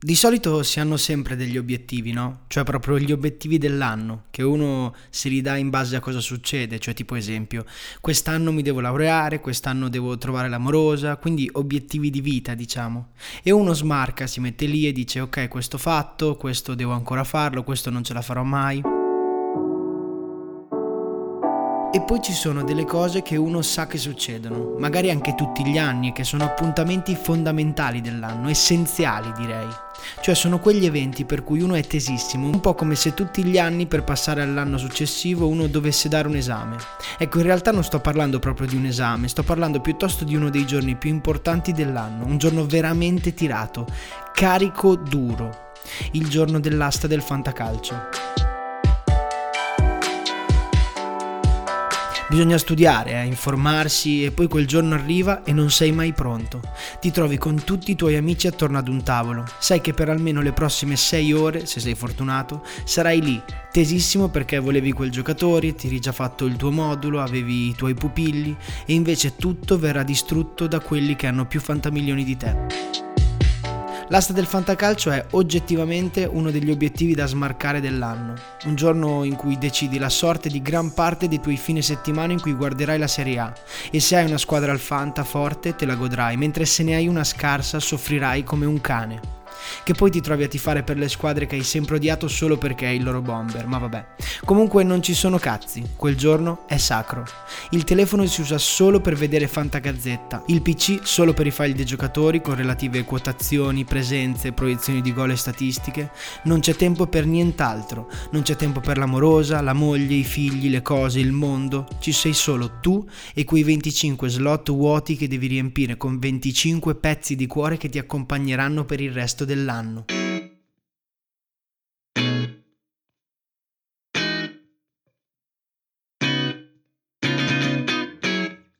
Di solito si hanno sempre degli obiettivi, no? Cioè proprio gli obiettivi dell'anno, che uno si ridà in base a cosa succede, cioè tipo esempio, quest'anno mi devo laureare, quest'anno devo trovare l'amorosa, quindi obiettivi di vita, diciamo. E uno smarca, si mette lì e dice ok, questo fatto, questo devo ancora farlo, questo non ce la farò mai. E poi ci sono delle cose che uno sa che succedono, magari anche tutti gli anni, che sono appuntamenti fondamentali dell'anno, essenziali direi. Cioè sono quegli eventi per cui uno è tesissimo, un po' come se tutti gli anni per passare all'anno successivo uno dovesse dare un esame. Ecco, in realtà non sto parlando proprio di un esame, sto parlando piuttosto di uno dei giorni più importanti dell'anno, un giorno veramente tirato, carico duro, il giorno dell'asta del fantacalcio. Bisogna studiare, eh, informarsi e poi quel giorno arriva e non sei mai pronto. Ti trovi con tutti i tuoi amici attorno ad un tavolo. Sai che per almeno le prossime sei ore, se sei fortunato, sarai lì, tesissimo perché volevi quel giocatore, ti eri già fatto il tuo modulo, avevi i tuoi pupilli e invece tutto verrà distrutto da quelli che hanno più fantamilioni di te. L'asta del fantacalcio è oggettivamente uno degli obiettivi da smarcare dell'anno, un giorno in cui decidi la sorte di gran parte dei tuoi fine settimana in cui guarderai la Serie A. E se hai una squadra al fanta forte te la godrai, mentre se ne hai una scarsa soffrirai come un cane che poi ti trovi a tifare per le squadre che hai sempre odiato solo perché hai il loro bomber, ma vabbè. Comunque non ci sono cazzi, quel giorno è sacro. Il telefono si usa solo per vedere Fantagazzetta, il PC solo per i file dei giocatori con relative quotazioni, presenze, proiezioni di gol e statistiche. Non c'è tempo per nient'altro, non c'è tempo per l'amorosa, la moglie, i figli, le cose, il mondo. Ci sei solo tu e quei 25 slot vuoti che devi riempire con 25 pezzi di cuore che ti accompagneranno per il resto dell'anno.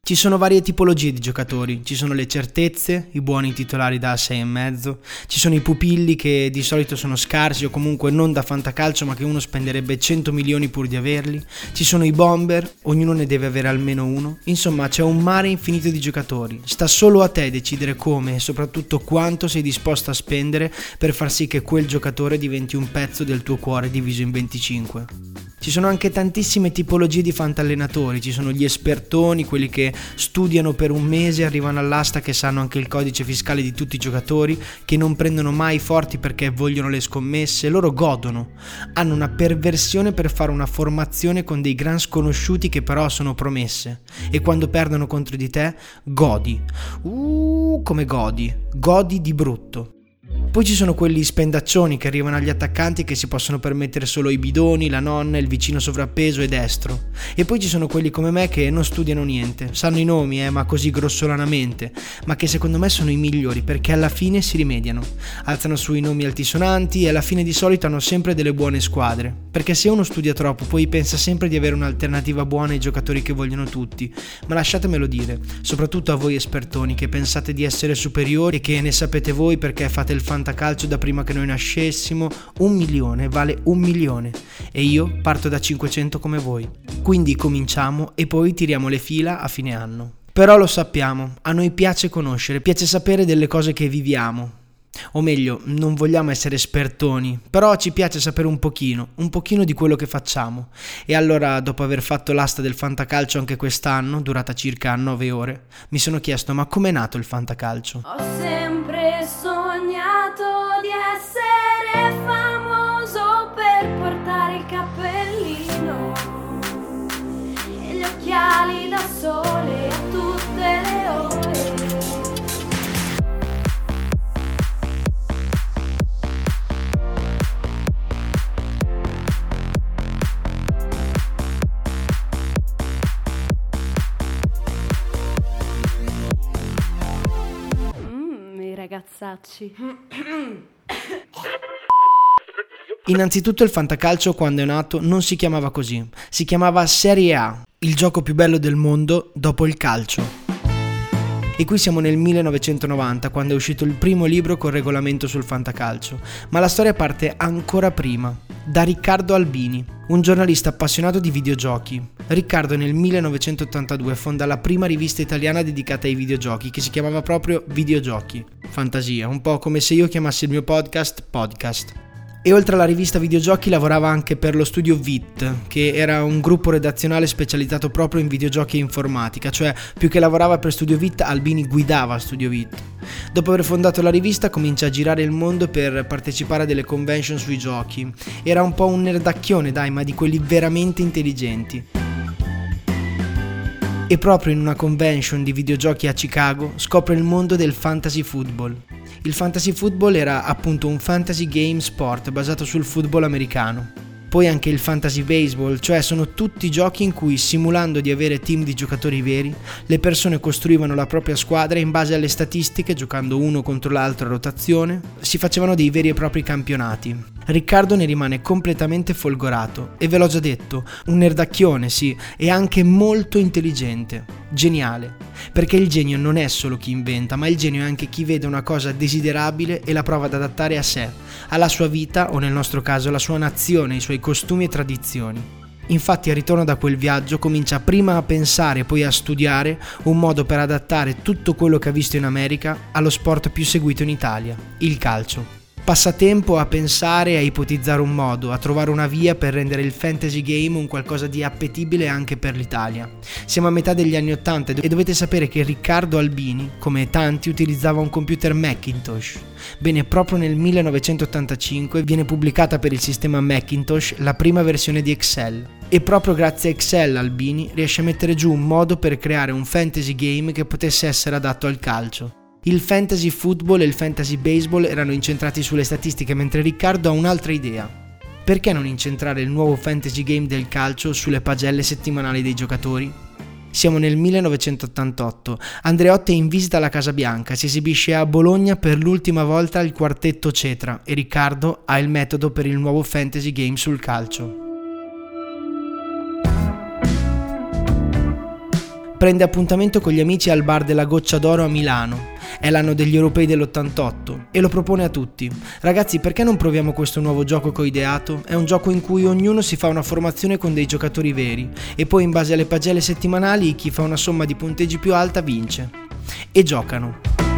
Ci sono varie tipologie di giocatori, ci sono le certezze, i buoni titolari da 6,5, ci sono i pupilli che di solito sono scarsi o comunque non da fantacalcio ma che uno spenderebbe 100 milioni pur di averli, ci sono i bomber, ognuno ne deve avere almeno uno, insomma c'è un mare infinito di giocatori, sta solo a te decidere come e soprattutto quanto sei disposto a spendere per far sì che quel giocatore diventi un pezzo del tuo cuore diviso in 25. Ci sono anche tantissime tipologie di fantallenatori, ci sono gli espertoni, quelli che studiano per un mese, arrivano all'asta che sanno anche il codice fiscale di tutti i giocatori, che non prendono mai forti perché vogliono le scommesse, loro godono, hanno una perversione per fare una formazione con dei gran sconosciuti che però sono promesse. E quando perdono contro di te godi. Uh, come godi, godi di brutto. Poi ci sono quelli spendaccioni che arrivano agli attaccanti che si possono permettere solo i bidoni, la nonna, il vicino sovrappeso e destro. E poi ci sono quelli come me che non studiano niente, sanno i nomi, eh, ma così grossolanamente, ma che secondo me sono i migliori perché alla fine si rimediano. Alzano su i nomi altisonanti e alla fine di solito hanno sempre delle buone squadre. Perché se uno studia troppo poi pensa sempre di avere un'alternativa buona ai giocatori che vogliono tutti. Ma lasciatemelo dire, soprattutto a voi espertoni che pensate di essere superiori e che ne sapete voi perché fate il fan fantacalcio da prima che noi nascessimo, un milione vale un milione e io parto da 500 come voi. Quindi cominciamo e poi tiriamo le fila a fine anno. Però lo sappiamo, a noi piace conoscere, piace sapere delle cose che viviamo. O meglio, non vogliamo essere espertoni, però ci piace sapere un pochino, un pochino di quello che facciamo. E allora, dopo aver fatto l'asta del fantacalcio anche quest'anno, durata circa 9 ore, mi sono chiesto ma com'è nato il fantacalcio? Ho sempre sognato ragazzacci. Innanzitutto il fantacalcio quando è nato non si chiamava così, si chiamava Serie A, il gioco più bello del mondo dopo il calcio. E qui siamo nel 1990, quando è uscito il primo libro col regolamento sul fantacalcio. Ma la storia parte ancora prima, da Riccardo Albini, un giornalista appassionato di videogiochi. Riccardo nel 1982 fonda la prima rivista italiana dedicata ai videogiochi, che si chiamava proprio Videogiochi. Fantasia, un po' come se io chiamassi il mio podcast Podcast e oltre alla rivista videogiochi lavorava anche per lo studio VIT, che era un gruppo redazionale specializzato proprio in videogiochi e informatica, cioè più che lavorava per Studio VIT, Albini guidava Studio VIT. Dopo aver fondato la rivista comincia a girare il mondo per partecipare a delle convention sui giochi. Era un po' un nerdacchione, dai, ma di quelli veramente intelligenti. E proprio in una convention di videogiochi a Chicago scopre il mondo del fantasy football. Il fantasy football era appunto un fantasy game sport basato sul football americano. Poi anche il fantasy baseball, cioè sono tutti giochi in cui simulando di avere team di giocatori veri, le persone costruivano la propria squadra in base alle statistiche, giocando uno contro l'altro a rotazione, si facevano dei veri e propri campionati. Riccardo ne rimane completamente folgorato e ve l'ho già detto, un nerdacchione sì, e anche molto intelligente, geniale, perché il genio non è solo chi inventa, ma il genio è anche chi vede una cosa desiderabile e la prova ad adattare a sé, alla sua vita o nel nostro caso alla sua nazione, i suoi costumi e tradizioni. Infatti al ritorno da quel viaggio comincia prima a pensare e poi a studiare un modo per adattare tutto quello che ha visto in America allo sport più seguito in Italia, il calcio passa tempo a pensare, a ipotizzare un modo, a trovare una via per rendere il fantasy game un qualcosa di appetibile anche per l'Italia. Siamo a metà degli anni Ottanta e dovete sapere che Riccardo Albini, come tanti, utilizzava un computer Macintosh. Bene, proprio nel 1985 viene pubblicata per il sistema Macintosh la prima versione di Excel. E proprio grazie a Excel Albini riesce a mettere giù un modo per creare un fantasy game che potesse essere adatto al calcio. Il fantasy football e il fantasy baseball erano incentrati sulle statistiche, mentre Riccardo ha un'altra idea. Perché non incentrare il nuovo fantasy game del calcio sulle pagelle settimanali dei giocatori? Siamo nel 1988. Andreotti è in visita alla Casa Bianca, si esibisce a Bologna per l'ultima volta il quartetto Cetra e Riccardo ha il metodo per il nuovo fantasy game sul calcio. Prende appuntamento con gli amici al bar della Goccia d'Oro a Milano è l'anno degli europei dell'88 e lo propone a tutti. Ragazzi, perché non proviamo questo nuovo gioco che ho ideato? È un gioco in cui ognuno si fa una formazione con dei giocatori veri e poi in base alle pagelle settimanali chi fa una somma di punteggi più alta vince. E giocano.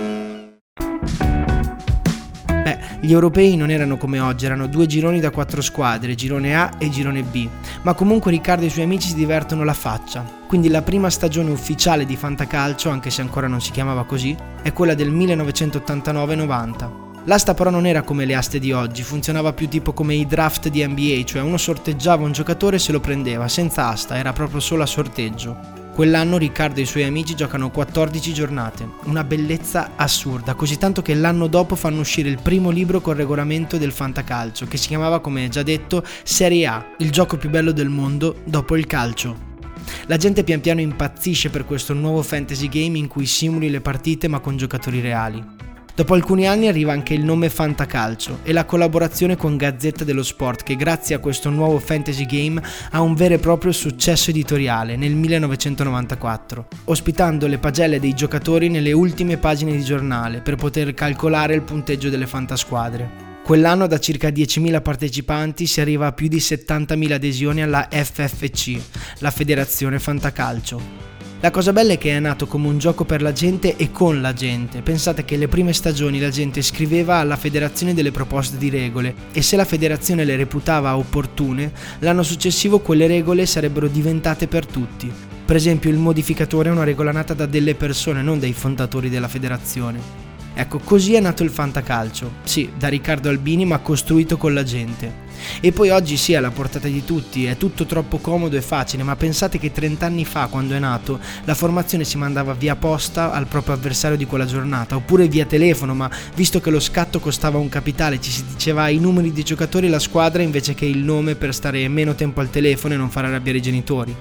Gli europei non erano come oggi, erano due gironi da quattro squadre, girone A e girone B, ma comunque Riccardo e i suoi amici si divertono la faccia. Quindi la prima stagione ufficiale di Fantacalcio, anche se ancora non si chiamava così, è quella del 1989-90. L'asta però non era come le aste di oggi, funzionava più tipo come i draft di NBA, cioè uno sorteggiava un giocatore e se lo prendeva, senza asta, era proprio solo a sorteggio. Quell'anno Riccardo e i suoi amici giocano 14 giornate, una bellezza assurda, così tanto che l'anno dopo fanno uscire il primo libro col regolamento del fantacalcio, che si chiamava, come già detto, Serie A, il gioco più bello del mondo dopo il calcio. La gente pian piano impazzisce per questo nuovo fantasy game in cui simuli le partite ma con giocatori reali. Dopo alcuni anni arriva anche il nome Fantacalcio e la collaborazione con Gazzetta dello Sport che grazie a questo nuovo fantasy game ha un vero e proprio successo editoriale nel 1994, ospitando le pagelle dei giocatori nelle ultime pagine di giornale per poter calcolare il punteggio delle fantasquadre. Quell'anno da circa 10.000 partecipanti si arriva a più di 70.000 adesioni alla FFC, la Federazione Fantacalcio. La cosa bella è che è nato come un gioco per la gente e con la gente. Pensate che le prime stagioni la gente scriveva alla federazione delle proposte di regole e se la federazione le reputava opportune, l'anno successivo quelle regole sarebbero diventate per tutti. Per esempio il modificatore è una regola nata da delle persone, non dai fondatori della federazione. Ecco, così è nato il fantacalcio. Sì, da Riccardo Albini, ma costruito con la gente. E poi oggi sì, è alla portata di tutti, è tutto troppo comodo e facile, ma pensate che 30 anni fa, quando è nato, la formazione si mandava via posta al proprio avversario di quella giornata, oppure via telefono, ma visto che lo scatto costava un capitale, ci si diceva i numeri dei giocatori e la squadra invece che il nome per stare meno tempo al telefono e non far arrabbiare i genitori.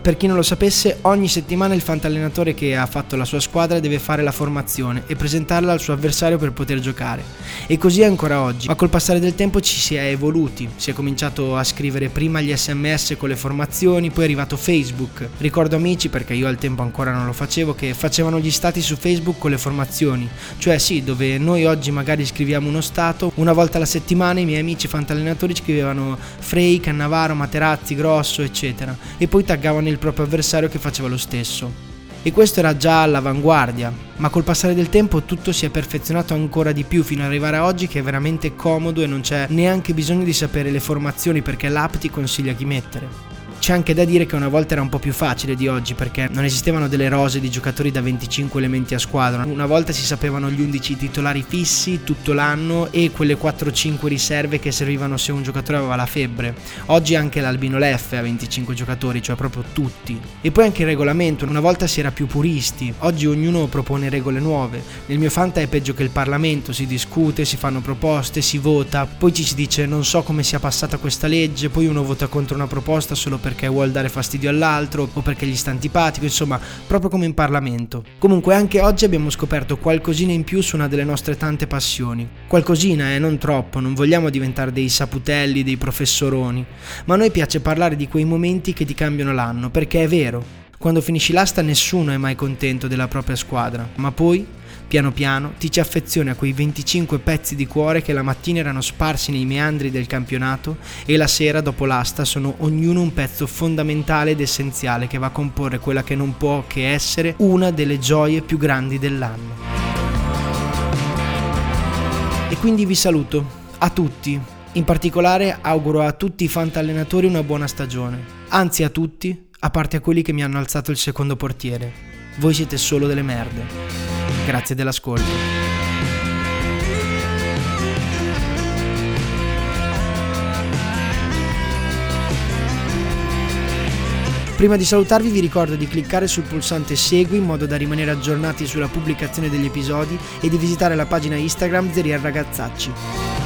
Per chi non lo sapesse, ogni settimana il fantallenatore che ha fatto la sua squadra deve fare la formazione e presentarla al suo avversario per poter giocare. E così è ancora oggi, ma col passare del tempo ci si è evoluti, si è cominciato a scrivere prima gli sms con le formazioni, poi è arrivato Facebook. Ricordo amici, perché io al tempo ancora non lo facevo, che facevano gli stati su Facebook con le formazioni, cioè sì, dove noi oggi magari scriviamo uno stato, una volta alla settimana i miei amici fantallenatori scrivevano Frey, Cannavaro, Materazzi, Grosso, eccetera, e poi taggavano il proprio avversario che faceva lo stesso. E questo era già all'avanguardia, ma col passare del tempo tutto si è perfezionato ancora di più fino ad arrivare a oggi che è veramente comodo e non c'è neanche bisogno di sapere le formazioni perché l'app ti consiglia chi mettere. C'è anche da dire che una volta era un po' più facile di oggi perché non esistevano delle rose di giocatori da 25 elementi a squadra. Una volta si sapevano gli 11 titolari fissi tutto l'anno e quelle 4-5 riserve che servivano se un giocatore aveva la febbre. Oggi anche l'Albino Leffe ha 25 giocatori, cioè proprio tutti. E poi anche il regolamento, una volta si era più puristi, oggi ognuno propone regole nuove. Nel mio Fanta è peggio che il Parlamento, si discute, si fanno proposte, si vota, poi ci si dice non so come sia passata questa legge, poi uno vota contro una proposta solo per perché vuole dare fastidio all'altro o perché gli sta antipatico, insomma, proprio come in Parlamento. Comunque anche oggi abbiamo scoperto qualcosina in più su una delle nostre tante passioni. Qualcosina, eh, non troppo, non vogliamo diventare dei saputelli, dei professoroni, ma a noi piace parlare di quei momenti che ti cambiano l'anno, perché è vero, quando finisci l'asta nessuno è mai contento della propria squadra, ma poi Piano piano ti ci affezioni a quei 25 pezzi di cuore che la mattina erano sparsi nei meandri del campionato e la sera dopo l'asta sono ognuno un pezzo fondamentale ed essenziale che va a comporre quella che non può che essere una delle gioie più grandi dell'anno. E quindi vi saluto, a tutti, in particolare auguro a tutti i fantallenatori una buona stagione, anzi a tutti, a parte a quelli che mi hanno alzato il secondo portiere. Voi siete solo delle merde. Grazie dell'ascolto. Prima di salutarvi vi ricordo di cliccare sul pulsante Segui in modo da rimanere aggiornati sulla pubblicazione degli episodi e di visitare la pagina Instagram Zerial Ragazzacci.